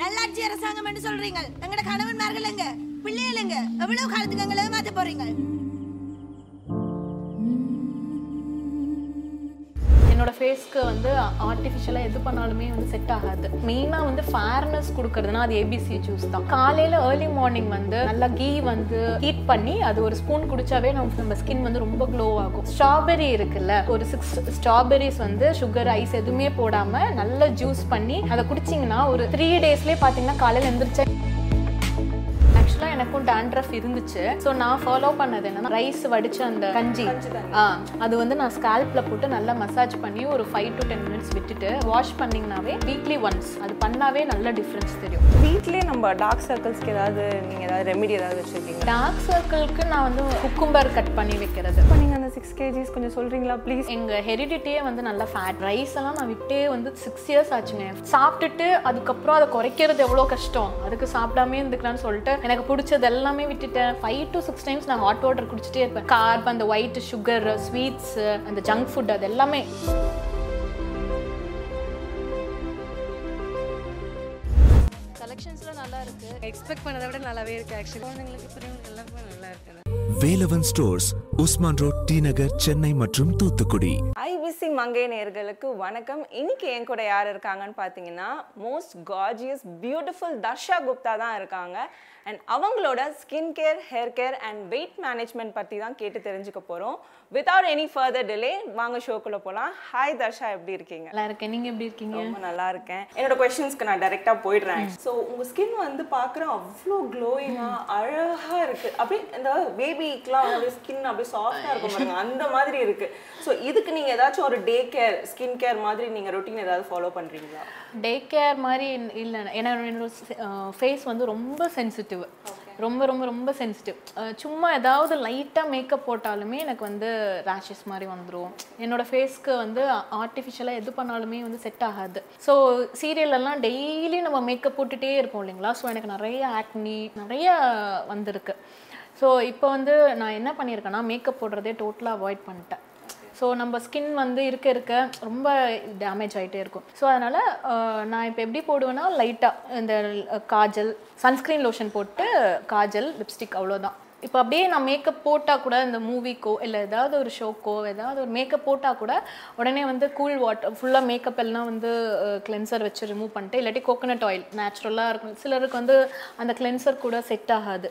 நல்லாட்சி அரசாங்கம் என்று சொல்றீங்க எங்கட கணவன்மார்கள் எங்க? பிள்ளைகள் எங்க? எவ்வளவு காலத்துக்கு எங்களை ஏமாத்த போறீங்க ஃபேஸ்க்கு வந்து ஆர்டிஃபிஷியலாக எது பண்ணாலுமே வந்து செட் ஆகாது. மெயினாக வந்து ஃபேர்னஸ் கொடுக்குறதுனா அது ஏபிசி ஜூஸ் தான். காலையில் ஏர்லி மார்னிங் வந்து நல்லா கீ வந்து ஹீட் பண்ணி அது ஒரு ஸ்பூன் குடிச்சாவே நமக்கு நம்ம ஸ்கின் வந்து ரொம்ப க்ளோ ஆகும். ஸ்ட்ராபெரி இருக்குல்ல ஒரு சிக்ஸ் ஸ்ட்ராபெரிஸ் வந்து சுகர் ஐஸ் எதுவுமே போடாமல் நல்லா ஜூஸ் பண்ணி அதை குடிச்சிங்கன்னா ஒரு த்ரீ டேஸ்லேயே பார்த்தீங்கன்னா காலையில் எழுந்திரிச்சா எனக்கும் டேண்ட்ரஃப் இருந்துச்சு. ஸோ நான் ஃபாலோ பண்ணது என்னன்னா ரைஸ் வடிச்ச அந்த கஞ்சி. அது வந்து நான் ஸ்கேல்ப்ல போட்டு நல்லா மசாஜ் பண்ணி ஒரு ஃபைவ் டு டென் மினிட்ஸ் விட்டுட்டு வாஷ் பண்ணிங்கனாவே வீக்லி ஒன்ஸ் அது பண்ணாவே நல்ல டிஃப்ரென்ஸ் தெரியும். வீட்லயே நம்ம டார்க் சர்க்கிள்ஸ்க்கு ஏதாவது நீங்க ஏதாவது ரெமெடி ஏதாவது வச்சிருக்கீங்க டார்க் சர்க்கிள்க்கு நான் வந்து குக்கும்பர் கட் பண்ணி வைக்கிறது. இப்போ சிக்ஸ் கேஜிஸ் கொஞ்சம் சொல்றீங்களா ப்ளீஸ் எங்க ஹெரிடிட்டியே வந்து நல்ல ஃபேட் ரைஸ் எல்லாம் நான் விட்டே வந்து சிக்ஸ் இயர்ஸ் ஆச்சுங்க. சாப்பிட்டுட்டு அதுக்கப்புறம் அதை குறைக்கிறது எவ்வளோ கஷ்டம்? அதுக்கு சாப்பிடாமே இருந்துக்கலாம்னு சொல்லிட்டு எனக்கு பிடிச்சது எல்லாமே விட்டுட்டேன். ஃபைவ் டு சிக்ஸ் டைம்ஸ் நான் ஹாட் வாட்டர் குடிச்சிட்டே இருப்பேன். கார்ப் அந்த ஒயிட் சுகர் ஸ்வீட்ஸ் அந்த ஜங்க் ஃபுட் அது எல்லாமே. கலெக்ஷன்ஸ்லாம் நல்லா இருக்கு. எக்ஸ்பெக்ட் பண்ணதை விட நல்லாவே இருக்கு ஆக்சுவலி குழந்தைங்களுக்கு பெரியவங்களுக்கு எல்லாருமே நல்லா இருக்குது Velavan stores Usman road T Nagar Chennai மற்றும் தூத்துக்குடி. ஐபிசி மங்கை நேர்களுக்கு வணக்கம். இன்னைக்கு என் கூட யார் இருக்காங்கன்னு பார்த்தீங்கன்னா most gorgeous beautiful Darsha Gupta தான் இருக்காங்க. அண்ட் அவங்களோட skin care hair care and weight management பற்றி தான் கேட்டு தெரிஞ்சுக்க போகிறோம் வித்தவுட் எனி ஃபர்தர் டிலே வாங்க ஷோக்குள்ளே போகலாம் ஹாய் தர்ஷா எப்படி இருக்கீங்க? நல்லா இருக்கேன். நீங்க எப்படி இருக்கீங்க? ரொம்ப நல்லா இருக்கேன். என்னோட கொஸ்டின்ஸ்க்கு நான் டைரக்டா போயிடுறேன். ஸோ உங்க ஸ்கின் வந்து பார்க்குற அவ்வளோ க்ளோயிங்கா அழகா இருக்கு. அப்படியே இந்த பேபிக்குலாம் அப்படியே ஸ்கின் அப்படியே சாஃப்டா இருக்கும் பாருங்க. அந்த மாதிரி இருக்கு. ஸோ இதுக்கு நீங்க ஏதாச்சும் ஒரு டே கேர் ஸ்கின் கேர் மாதிரி நீங்க ரொட்டீன் ஏதாவது ஃபாலோ பண்றீங்களா? டே கேர் மாதிரி இல்லை. ஏன்னா என்னோட ஃபேஸ் வந்து ரொம்ப சென்சிட்டிவ் ரொம்ப ரொம்ப ரொம்ப சென்சிட்டிவ் சும்மா ஏதாவது லைட்டாக மேக்கப் போட்டாலுமே எனக்கு வந்து ரேஷஸ் மாதிரி வந்துடும் என்னோட ஃபேஸ்க்கு வந்து ஆர்டிஃபிஷியலாக எது பண்ணாலுமே வந்து செட் ஆகாது. ஸோ சீரியல்லலாம் டெய்லி நம்ம மேக்கப் போட்டுகிட்டே இருப்போம் இல்லைங்களா? ஸோ எனக்கு நிறைய ஆக்னி நிறைய வந்திருக்கு. ஸோ இப்போ வந்து நான் என்ன பண்ணியிருக்கேன்னா மேக்கப் போடுறதே டோட்டலாக அவாய்ட் பண்ணிட்டேன். ஸோ நம்ம ஸ்கின் வந்து இருக்க இருக்க ரொம்ப டேமேஜ் ஆகிட்டே இருக்கும். ஸோ அதனால் நான் இப்போ எப்படி போடுவேன்னா லைட்டாக இந்த காஜல் சன்ஸ்க்ரீன் லோஷன் போட்டு காஜல் லிப்ஸ்டிக் அவ்வளோதான் இப்போ அப்படியே நான் மேக்கப் போட்டால் கூட இந்த மூவிக்கோ இல்லை ஏதாவது ஒரு ஷோக்கோ ஏதாவது ஒரு மேக்கப் போட்டால் கூட உடனே வந்து கூல் வாட்டர் ஃபுல்லாக மேக்கப் எல்லாம் வந்து கிளென்சர் வச்சு ரிமூவ் பண்ணிட்டு இல்லாட்டி கோகோனட் ஆயில் நேச்சுரலாக இருக்கும். சிலருக்கு வந்து அந்த கிளென்சர் கூட செட் ஆகாது.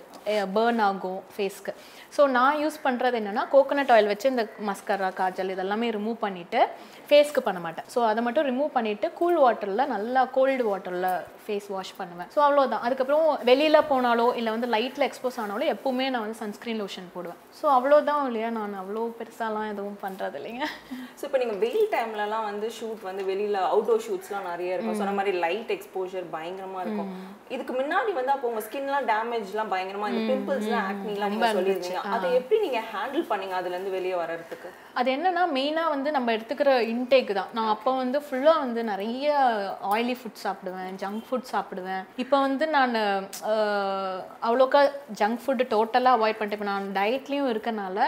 பேர்ன் ஆகும் ஃபேஸ்க்கு ஸோ நான் யூஸ் பண்ணுறது என்னென்னா கோகோனட் ஆயில் வச்சு இந்த மஸ்கரா காஜல் இதெல்லாமே ரிமூவ் பண்ணிவிட்டு ஃபேஸ்க்கு பண்ண மாட்டேன். ஸோ அதை மட்டும் ரிமூவ் பண்ணிவிட்டு கூல் வாட்டரில் நல்லா கோல்டு வாட்டரில் ஃபேஸ் வாஷ் பண்ணுவேன். ஸோ அவ்வளோதான் அதுக்கப்புறம் வெளியில் போனாலோ இல்லை வந்து லைட்டில் எக்ஸ்போஸ் ஆனாலோ எப்போவுமே நான் வந்து சன்ஸ்க்ரீன் லோஷன் போடுவேன். ஸோ அவ்வளோதான் இல்லையா? நான் அவ்வளோ பெருசாலாம் எதுவும் பண்ணுறது இல்லைங்க. ஸோ இப்போ நீங்கள் வெயில் டைம்லலாம் வந்து ஷூட் வந்து வெளியில் அவுட்டோர் ஷூட்ஸ்லாம் நிறைய இருக்கும். சொன்ன மாதிரி லைட் எக்ஸ்போஷர் பயங்கரமாக இருக்கும். இதுக்கு முன்னாடி வந்து அப்போ உங்கள் ஸ்கின்லாம் டேமேஜ்லாம் பயங்கரமாக இந்த பிம்பிள்ஸ்லாம் ஆக்னிலாம் நீங்கள் சொல்லியிருந்தீங்க. அதை எப்படி நீங்கள் ஹேண்டில் பண்ணீங்க? அதுலேருந்து வெளியே வர்றதுக்கு? அது என்னன்னா மெயினாக வந்து நம்ம எடுத்துக்கிற இன்டேக் தான். நான் அப்போ வந்து ஃபுல்லாக வந்து நிறைய ஆயிலி ஃபுட் சாப்பிடுவேன் ஜங்க் ஃபுட் சாப்பிடுவேன். இப்போ வந்து நான் அவ்வளோக்கா ஜங்க் ஃபுட்டு டோட்டலாக அவாய்ட் பண்ணிட்டேன். இப்போ நான் டயட்லேயும் இருக்கனால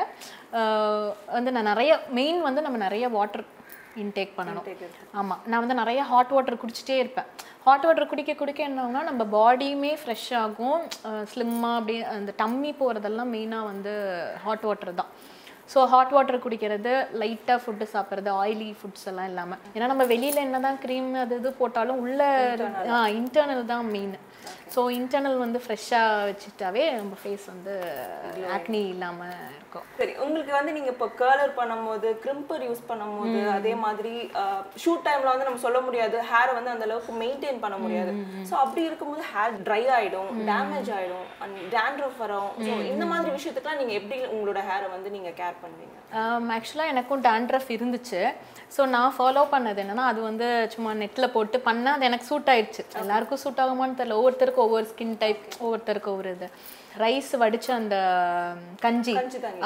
வந்து நான் நிறைய மெயின் வந்து நம்ம நிறைய வாட்டர் இன்டேக் பண்ணணும். ஆமாம் நான் வந்து நிறைய ஹாட் வாட்டர் குடிச்சிட்டே இருப்பேன். ஹாட் வாட்டர் குடிக்க குடிக்க என்ன ஆகும்னா நம்ம பாடியுமே ஃப்ரெஷ் ஆகும். ஸ்லிம்மாக அப்படியே அந்த டம்மி போகிறதெல்லாம் மெயினாக வந்து ஹாட் வாட்டர் தான். ஸோ ஹாட் வாட்டர் குடிக்கிறது லைட்டாக ஃபுட்டு சாப்பிட்றது ஆயிலி ஃபுட்ஸ் எல்லாம் இல்லாமல் ஏன்னா நம்ம வெளியில் என்ன தான் க்ரீம் அது இது போட்டாலும் உள்ள இன்டர்னல் தான் மெயின் ஸோ இன்டர்னல் வந்து ஃப்ரெஷ்ஷாக வச்சுட்டாவே நம்ம ஃபேஸ் வந்து ஆக்னி இல்லாமல் இருக்கும். சரி உங்களுக்கு வந்து நீங்க இப்போ கர்லர் பண்ணும்போது கிரிம்பர் யூஸ் பண்ணும்போது அதே மாதிரி ஷூட் டைம்ல வந்து நம்ம சொல்ல முடியாது ஹேர் வந்து அந்த அளவுக்கு மெயின்டைன் பண்ண முடியாது. ஸோ அப்படி இருக்கும்போது ஹேர் ட்ரை ஆயிடும் டேமேஜ் ஆயிடும் அண்ட் டேண்ட்ரஃப் வரும். ஸோ இந்த மாதிரி விஷயத்துக்குலாம் நீங்க எப்படி உங்களோட ஹேரை வந்து நீங்க கேர் பண்ணுவீங்க? ஆக்சுவலாக எனக்கும் டேண்ட்ரஃப் இருந்துச்சு. ஸோ நான் ஃபாலோ பண்ணது என்னன்னா அது வந்து சும்மா நெட்டில் போட்டு பண்ணால் அது எனக்கு சூட் ஆயிடுச்சு. எல்லாருக்கும் சூட் ஆகுமான்னு தெரியல. ஒவ்வொருத்தருக்கும் ஒவ்வொரு ஸ்கின் டைப் ஒவ்வொருத்தருக்கும் ஒவ்வொரு இது. ரைஸ் வடிச்ச அந்த கஞ்சி.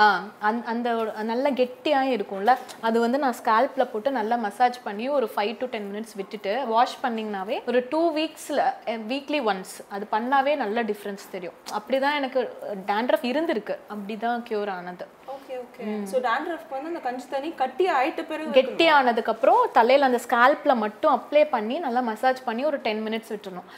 ஆ அந்த அந்த நல்ல கெட்டியாக இருக்கும்ல. அது வந்து நான் ஸ்கேல்ப்ல போட்டு நல்லா மசாஜ் பண்ணி ஒரு ஃபைவ் டு டென் மினிட்ஸ் விட்டுட்டு வாஷ் பண்ணிங்கனாவே ஒரு டூ வீக்ஸில் வீக்லி ஒன்ஸ் அது பண்ணாவே நல்ல டிஃப்ரென்ஸ் தெரியும். அப்படி தான் எனக்கு டேண்ட்ரஃப் இருந்திருக்கு. அப்படி தான் க்யூர் ஆனது கட்டி ஆனதுக்கப்புறம் தலையில் அந்த ஸ்கால்ப்பில் மட்டும் அப்ளை பண்ணி நல்லா மசாஜ் பண்ணி ஒரு டென் மினிட்ஸ் விட்டுறணும்.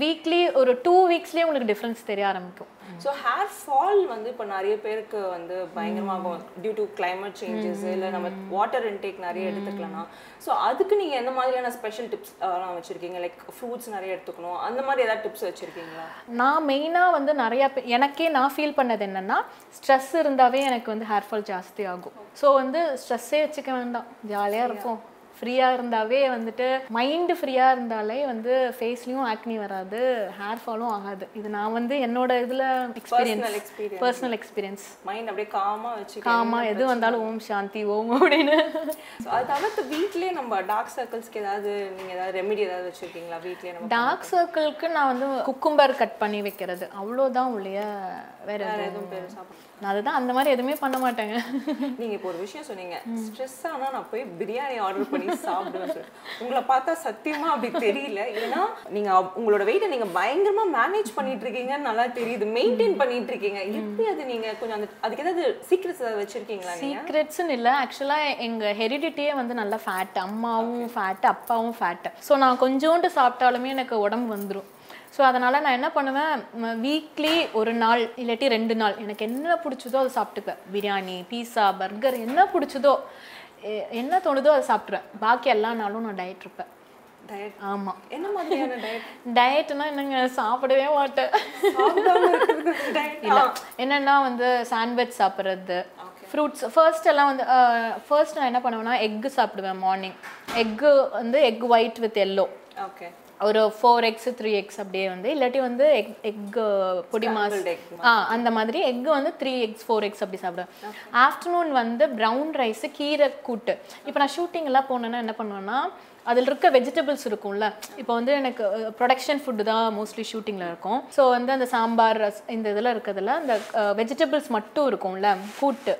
வீக்லி ஒரு டூ வீக்ஸ்லேயே உங்களுக்கு டிஃப்ரென்ஸ் தெரிய ஆரம்பிக்கும். ஸோ ஹேர் ஃபால் வந்து இப்போ நிறைய பேருக்கு வந்து பயங்கரமாகும் டியூ டு climate சேஞ்சஸ் இல்லை நம்ம வாட்டர் இன்டேக் நிறைய எடுத்துக்கலனா ஸோ அதுக்கு நீங்கள் எந்த மாதிரியான ஸ்பெஷல் டிப்ஸ் எல்லாம் வச்சுருக்கீங்க? லைக் ஃப்ரூட்ஸ் நிறைய எடுத்துக்கணும். அந்த மாதிரி ஏதாவது டிப்ஸ் வச்சுருக்கீங்களா? நான் மெயினாக வந்து நிறையா எனக்கே நான் ஃபீல் பண்ணது என்னென்னா ஸ்ட்ரெஸ் இருந்தாவே எனக்கு வந்து ஹேர் ஃபால் ஜாஸ்தி ஆகும். ஸோ வந்து ஸ்ட்ரெஸ்ஸே வச்சுக்க வேண்டாம். ஜாலியாக இருப்போம். ஃப்ரீயாக இருந்தாவே வந்துட்டு மைண்டு ஃப்ரீயாக இருந்தாலே வந்து ஃபேஸ்லேயும் ஆக்னி வராது ஹேர் ஃபாலும் ஆகாது. இது நான் வந்து என்னோட இதில் experience experience. Personal experience mind அப்படியே காமாக வச்சு காமா எது வந்தாலும் ஓம் சாந்தி ஓம் அப்படின்னு. அது தவிர்த்து வீட்லயே நம்ம டார்க் சர்க்கிள்ஸ்க்கு ஏதாவது நீங்கள் ஏதாவது ரெமெடி ஏதாவது வச்சுருக்கீங்களா? வீட்லயே நம்ம டார்க் சர்க்கிள்க்கு நான் வந்து குக்கும்பர் கட் பண்ணி வைக்கிறது. அவ்வளோதான் ஒழிய வேற எதுவும் நான் அதுதான் அந்த மாதிரி எதுவுமே பண்ண மாட்டேங்க. நீங்க இப்போ ஒரு விஷயம் சொன்னீங்க. ஸ்ட்ரெஸ் ஆனா நான் போய் பிரியாணி ஆர்டர் பண்ணி சாப்பிடுவேன் சொல்லி. உங்களை பார்த்தா சத்தியமா அப்படி தெரியல. ஏன்னா நீங்க உங்களோட வெயிட்டை நீங்க பயங்கரமா மேனேஜ் பண்ணிட்டு இருக்கீங்கன்னு நல்லா தெரியுது. மெயின்டைன் பண்ணிட்டு இருக்கீங்க எப்படி அது நீங்க கொஞ்சம் அந்த அதுக்கு ஏதாவது சீக்ரெட்ஸ் ஏதாவது வச்சிருக்கீங்களா சீக்ரெட்ஸ்னு இல்லை. ஆக்சுவலாக எங்கள் ஹெரிடிட்டியே வந்து நல்லா ஃபேட் அம்மாவும் ஃபேட் அப்பாவும் ஃபேட் ஸோ நான் கொஞ்சோண்டு சாப்பிட்டாலுமே எனக்கு உடம்பு வந்துடும் ஸோ அதனால் நான் என்ன பண்ணுவேன்? வீக்லி ஒரு நாள் இல்லாட்டி ரெண்டு நாள் எனக்கு என்ன பிடிச்சதோ அதை சாப்பிட்டுக்குவேன். பிரியாணி பீஸா பர்கர் என்ன பிடிச்சதோ என்ன தோணுதோ அதை சாப்பிட்ருவேன் பாக்கி எல்லா நாளும் நான் டயட் இருப்பேன். டயட் ஆமாம் என்ன மாதிரியான டயட் டயட்னா என்னங்க சாப்பிடவே மாட்டேன். இல்ல. என்னன்னா வந்து சாண்ட்விச் சாப்பிட்றது. ஃப்ரூட்ஸ் ஃபர்ஸ்ட் எல்லாம் வந்து ஃபர்ஸ்ட் நான் என்ன பண்ணுவேன்னா எக்கு சாப்பிடுவேன் மார்னிங் எக்கு வந்து egg white with yellow okay ஒரு ஃபோர் எக்ஸ் த்ரீ எக்ஸ் அப்படியே வந்து இல்லாட்டி வந்து எக் எக் பொடி மாஸ் ஆ அந்த மாதிரி எக் வந்து த்ரீ எக்ஸ் ஃபோர் எக்ஸ் அப்படி சாப்பிடுவேன். ஆஃப்டர்நூன் வந்து ப்ரௌன் ரைஸ் கீரை கூட்டு. இப்போ நான் ஷூட்டிங் எல்லாம் போனேன்னா என்ன பண்ணுவேன்னா அதில் இருக்க வெஜிடபிள்ஸ் இருக்கும்ல. இப்போ வந்து எனக்கு ப்ரொடக்ஷன் ஃபுட்டு தான் மோஸ்ட்லி ஷூட்டிங்கில் இருக்கும். ஸோ வந்து அந்த சாம்பார் ரஸ் இந்த இதில் இருக்கிறதுல அந்த வெஜிடபிள்ஸ் மட்டும் இருக்கும்ல கூட்டு.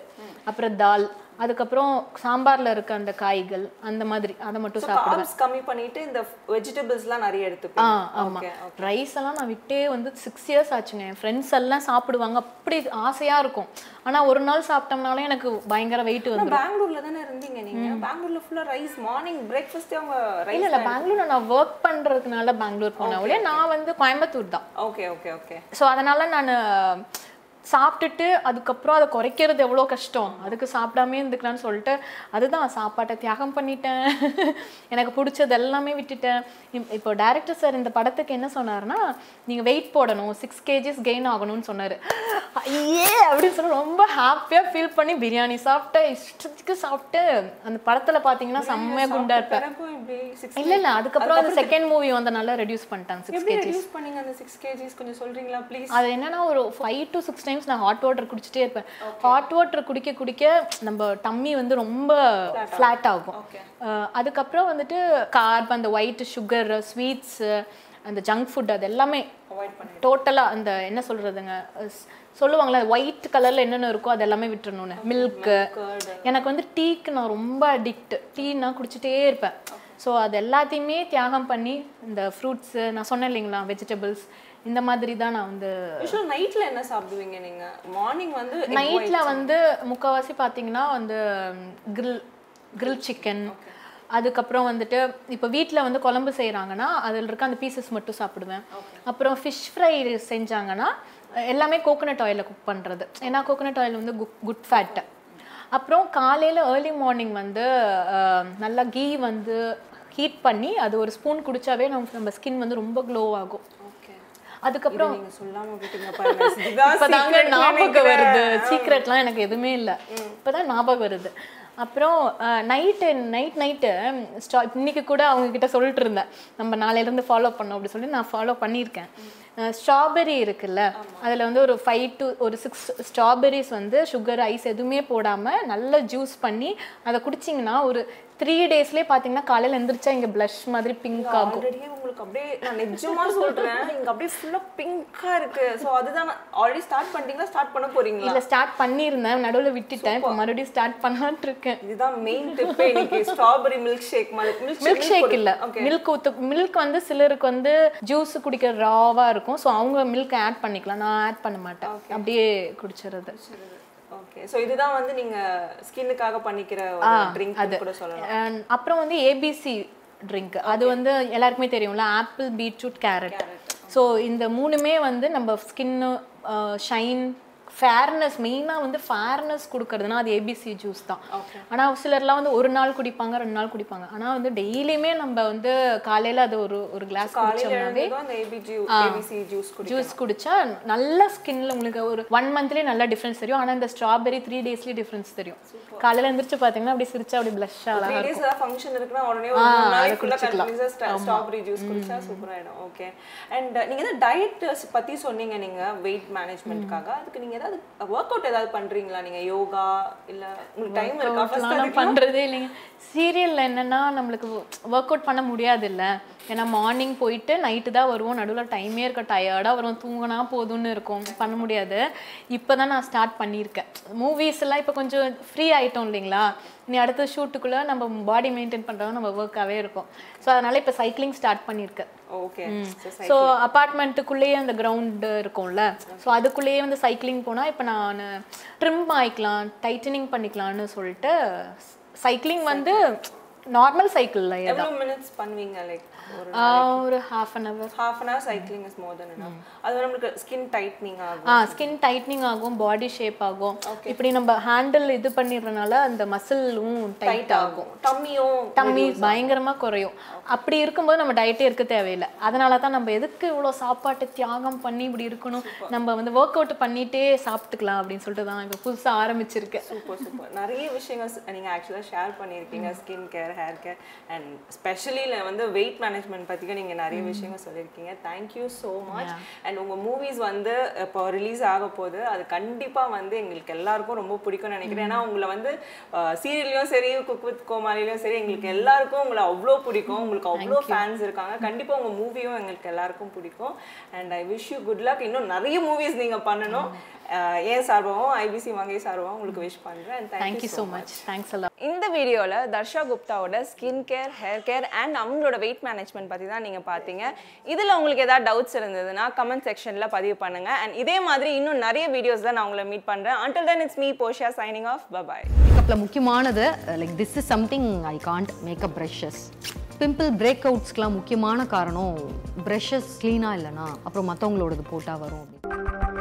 அப்புறம் தால் அதுக்கப்புறம் சாம்பார்ல இருக்க அந்த காய்கள் அந்த மாதிரி அதை மட்டும் சாப்பிடுவேன். கம்மி பண்ணிட்டு இந்த வெஜிடபிள்ஸ்லாம் நிறைய ஆ எடுத்துப்பீங்க ஆமா. ஓகே ரைஸ் எல்லாம் நான் விட்டே வந்து சிக்ஸ் இயர்ஸ் ஆச்சுங்க. என் ஃப்ரெண்ட்ஸ் எல்லாம் சாப்பிடுவாங்க. அப்படி ஆசையா இருக்கும். ஆனா ஒரு நாள் சாப்பிட்டோம்னாலே எனக்கு பயங்கர வெயிட் வந்துடும் பெங்களூர்ல தானே இருந்தீங்க நீங்க? பெங்களூர்ல ஃபுல்லா ரைஸ் மார்னிங் பிரேக்ஃபாஸ்ட் அவங்க ரைஸ் இல்ல பெங்களூர்ல நான் ஒர்க் பண்றதுனால பெங்களூர் போனேன். நான் வந்து கோயம்புத்தூர் தான். ஓகே ஓகே ஓகே ஸோ அதனால நான் சாப்பிட்டுட்டு அதுக்கப்புறம் அதை குறைக்கிறது எவ்வளோ கஷ்டம்? அதுக்கு சாப்பிடாமே இருந்துக்கலாம்னு சொல்லிட்டு அதுதான் சாப்பாட்டை தியாகம் பண்ணிட்டேன். எனக்கு பிடிச்சது எல்லாமே விட்டுட்டேன். இப்- இப்போ டேரக்டர் சார் இந்த படத்துக்கு என்ன சொன்னாருன்னா நீங்கள் வெயிட் போடணும் சிக்ஸ் கேஜிஸ் கெயின் ஆகணும்னு சொன்னார். ஐயே அப்படின்னு சொல்லி ரொம்ப ஹாப்பியாக ஃபீல் பண்ணி பிரியாணி சாப்பிட்டேன். இஷ்டத்துக்கு சாப்பிட்டு அந்த படத்தில் பார்த்தீங்கன்னா செம்மையாக குண்டா இருப்பேன் இல்லை இல்லை அதுக்கப்புறம் அந்த செகண்ட் மூவி வந்தனால ரெடியூஸ் பண்ணிட்டாங்க சிக்ஸ் கேஜிஸ் ரெடியூஸ் பண்ணீங்க அந்த சிக்ஸ் கேஜிஸ் கொஞ்சம் சொல்றீங்களா ப்ளீஸ் அது என்னன்னா ஒரு ஃபைவ் டு சிக்ஸ் டைம்ஸ் நான் ஹாட் வாட்டர் குடிச்சிட்டே இருப்பேன். ஹாட் வாட்டர் குடிக்க குடிக்க நம்ம டம்மி வந்து ரொம்ப ஃப்ளாட் ஆகும். அதுக்கப்புறம் வந்துட்டு கார்ப் அந்த ஒயிட் சுகர் ஸ்வீட்ஸ் அந்த ஜங்க் ஃபுட் அது எல்லாமே டோட்டலாக அந்த என்ன ஸ்- சொல்லுவாங்களே ஒயிட் கலர்ல என்னென்ன இருக்கோ அது எல்லாமே விட்டுறணும்னு. மில்க்கு எனக்கு வந்து டீக்கு நான் ரொம்ப அடிக்ட் டீ நான் குடிச்சிட்டே இருப்பேன். ஸோ அது எல்லாத்தையுமே தியாகம் பண்ணி இந்த ஃப்ரூட்ஸு நான் சொன்னேன் இல்லைங்களா வெஜிடபிள்ஸ் இந்த மாதிரி தான் நான் வந்து யூஷுவல் நைட்ல என்ன சாப்பிடுவீங்க நீங்க? மார்னிங் வந்து நைட்ல. வந்து முக்கால்வாசி பார்த்தீங்கன்னா வந்து கிரில் கிரில் சிக்கன் அதுக்கப்புறம் வந்துட்டு இப்போ வீட்டில் வந்து குழம்பு செய்கிறாங்கன்னா அதில் இருக்க அந்த பீசஸ் மட்டும் சாப்பிடுவேன். அப்புறம் ஃபிஷ் ஃப்ரை செஞ்சாங்கன்னா எல்லாமே கோகோனட் ஆயிலில் குக் பண்ணுறது ஏன்னா கோகோனட் ஆயில் வந்து குட் ஃபேட்டு அப்புறம் காலையில் ஏர்லி மார்னிங் வந்து நல்லா கீ வந்து ஹீட் பண்ணி அது ஒரு ஸ்பூன் குடிச்சாவே நம்ம நம்ம ஸ்கின் வந்து ரொம்ப க்ளோ ஆகும். அதுக்கப்புறம் நீங்க சொல்லாம இப்பதாங்க ஞாபகம் வருது. சீக்ரெட்லாம் எனக்கு எதுவுமே இல்லை. இப்பதான் ஞாபகம் வருது. அப்புறம் நைட்டு நைட் நைட்டு ஸ்டா இன்னைக்கு கூட அவங்க கிட்ட சொல்லிட்டு இருந்தேன். நம்ம நாளையிலேருந்து ஃபாலோ பண்ணோம் அப்படி சொல்லி நான் ஃபாலோ பண்ணியிருக்கேன். ஸ்ட்ராபெரி இருக்குல்ல அதில் வந்து ஒரு ஃபைவ் டு ஒரு சிக்ஸ் ஸ்ட்ராபெரிஸ் வந்து சுகர் ஐஸ் எதுவுமே போடாமல் நல்லா ஜூஸ் பண்ணி அதை குடிச்சிங்கன்னா ஒரு த்ரீ டேஸ்லேயே பார்த்தீங்கன்னா காலையில் எந்திரிச்சா இங்கே ப்ளஷ் மாதிரி பிங்க் ஆகும். உங்களுக்கு அப்படியே நான் நிஜமா சொல்றேன். இங்க அப்படியே ஃபுல்லா பிங்கா இருக்கு. சோ அதுதான் ஆல்ரெடி ஸ்டார்ட் பண்ணிட்டீங்களா? ஸ்டார்ட் பண்ண போறீங்களா? இல்லை ஸ்டார்ட் பண்ணியிருந்தேன். நடுவில் விட்டுட்டேன். இப்போ மறுபடியும் ஸ்டார்ட் பண்ணலான்ட்டு இருக்கேன் இதுதான் மெயின் டிப் இன்னைக்கு strawberry milk shake milk shake இல்ல. மில்க் ஊத்து மில்க் வந்து சிலருக்கு வந்து ஜூஸ் குடிக்கிற ராவா இருக்கும். ஸோ அவங்க மில்க் ஆட் பண்ணிக்கலாம். நான் ஆட் பண்ண மாட்டேன். அப்படியே குடிச்சிடுறது ஓகே ஸோ இதுதான் வந்து நீங்க ஸ்கின்னுக்காக பண்ணிக்கிற ட்ரிங்க் கூட சொல்லலாம். அப்புறம் வந்து ஏபிசி ட்ரிங்க் அது வந்து எல்லாருக்குமே தெரியும்ல ஆப்பிள் பீட்ரூட் கேரட் ஸோ இந்த மூணுமே வந்து நம்ம ஸ்கின்னு ஷைன் ஃபேர்னஸ் மெயினாக வந்து ஃபேர்னஸ் கொடுக்கறதுனா அது ஏபிசி ஜூஸ் தான். ஆனால் சிலர்லாம் வந்து ஒரு நாள் குடிப்பாங்க ரெண்டு நாள் குடிப்பாங்க. ஆனால் வந்து டெய்லியுமே நம்ம வந்து காலையில் அது ஒரு ஒரு கிளாஸ் குடிச்சோம்னாவே ஜூஸ் குடி ஜூஸ் குடிச்சா நல்ல ஸ்கின்ல உங்களுக்கு ஒரு ஒன் மந்த்லேயே நல்ல டிஃப்ரென்ஸ் தெரியும். ஆனால் இந்த ஸ்ட்ராபெரி த்ரீ டேஸ்லேயே டிஃப்ரென்ஸ் தெரியும். காலையில் எந்திரிச்சு பார்த்தீங்கன்னா அப்படி சிரிச்சா அப்படி பிளஷ் ஏதாவது ஃபங்க்ஷன் இருக்குன்னா உடனே ஒரு குடிச்சுக்கலாம். ஸ்ட்ராபெரி ஜூஸ் குடிச்சா சூப்பர் ஆயிடும். ஓகே அண்ட் நீங்க ஏதாவது டயட் பத்தி சொன்னீங்க நீங்க வெயிட் மேனேஜ்மெண்ட்காக அதுக்கு ஏதாவது ஒர்க் அவுட் ஏதாவது பண்றீங்களா? நீங்க யோகா இல்ல உங்களுக்கு டைம் இருக்கா? பண்றதே இல்லைங்க. சீரியல்ல என்னன்னா நம்மளுக்கு ஒர்க் அவுட் பண்ண முடியாது இல்ல ஏன்னா மார்னிங் போயிட்டு நைட்டு தான் வருவோம். நடுவில் டைமே இருக்க டயர்டாக வரும். தூங்கினா போதும்னு இருக்கும். பண்ண முடியாது. இப்போ தான் நான் ஸ்டார்ட் பண்ணியிருக்கேன். மூவிஸ் எல்லாம் இப்போ கொஞ்சம் ஃப்ரீ ஆயிட்டோம் இல்லைங்களா? இனி அடுத்த ஷூட்டுக்குள்ளே நம்ம பாடி மெயின்டைன் பண்ணுறோம் நம்ம ஒர்க்காகவே இருக்கும். ஸோ அதனால இப்போ சைக்கிளிங் ஸ்டார்ட் பண்ணியிருக்கேன் ஓகே ஸோ அப்பார்ட்மெண்ட்டுக்குள்ளேயே அந்த கிரவுண்டு இருக்கும்ல. ஸோ அதுக்குள்ளேயே வந்து சைக்கிளிங் போனால் இப்போ நான் ட்ரிம் ஆயிக்கலாம் டைட்டனிங் பண்ணிக்கலாம்னு சொல்லிட்டு சைக்கிளிங் வந்து நார்மல் சைக்கிளில் எவ்வளவு மினிட்ஸ் பண்ணுவீங்க லைக் ஒரு ஒரு half an hour half an hour cycling is more than enough. அது நம்மளுக்கு ஸ்கின் டைட்னிங் ஆகும். ஆ ஸ்கின் டைட்னிங் ஆகும் பாடி ஷேப் ஆகும். இப்படி நம்ம ஹேண்டில் இது பண்ணிடுறதுனால அந்த மசிலும் டைட் ஆகும். டம்மியும் டம்மி பயங்கரமா குறையும். அப்படி இருக்கும்போது நம்ம டயட்டே இருக்க தேவையில்லை. அதனால தான் நம்ம எதுக்கு இவ்வளோ சாப்பாட்டு தியாகம் பண்ணி இப்படி இருக்கணும்? நம்ம வந்து ஒர்க் அவுட் பண்ணிட்டே சாப்பிட்டுக்கலாம் அப்படின்னு சொல்லிட்டு தான் இப்போ புதுசாக ஆரம்பிச்சிருக்கேன் சூப்பர் சூப்பர் நிறைய விஷயங்கள் ஸ்- நீங்க ஆக்சுவலாக ஷேர் பண்ணியிருக்கீங்க skin care hair care and specially வந்து வெயிட் மேனேஜ்மெண்ட் பற்றியும் நீங்க நிறைய விஷயங்கள் சொல்லியிருக்கீங்க. Thank you so much and உங்க மூவிஸ் வந்து இப்போ ரிலீஸ் ஆக போகுது. அது கண்டிப்பா வந்து எங்களுக்கு எல்லாருக்கும் ரொம்ப பிடிக்கும்னு நினைக்கிறேன். ஏன்னா உங்களை வந்து சீரியல்லையும் சரி குக் வித் கோமாளிலையும் சரி எங்களுக்கு எல்லாருக்கும் உங்களை அவ்வளோ பிடிக்கும். உங்களுக்கு அவ்வளோ ஃபேன்ஸ் இருக்காங்க. கண்டிப்பா உங்க மூவியும் எங்களுக்கு எல்லாருக்கும் பிடிக்கும். And I wish you good luck இன்னும் நிறைய மூவிஸ் நீங்க பண்ணணும். ஏன் சார்பாகவும் ஐபிசி வங்கை சார்பாகவும் உங்களுக்கு wish thank you thank you so much thanks எல்லாம் இந்த வீடியோவில் Darsha குப்தாவோட skin care hair care and அவங்களோட வெயிட் மேனேஜ்மெண்ட் பற்றி தான் நீங்கள் பார்த்தீங்க இதில் உங்களுக்கு ஏதாவது டவுட்ஸ் இருந்ததுன்னா கமெண்ட் செக்ஷனில் பதிவு பண்ணுங்க. அண்ட் இதே மாதிரி இன்னும் நிறைய வீடியோஸ் தான் நான் உங்களை மீட் பண்ணுறேன் until then it's me Posha signing off bye bye மேக்கப்பில் முக்கியமானது like this is something I can't makeup brushes pimple break அவுட்ஸ்க்கெலாம் முக்கியமான காரணம் ப்ரஷஸ் க்ளீனாக இல்லைனா அப்புறம் மற்றவங்களோடது போட்டால் வரும் அப்படின்னு.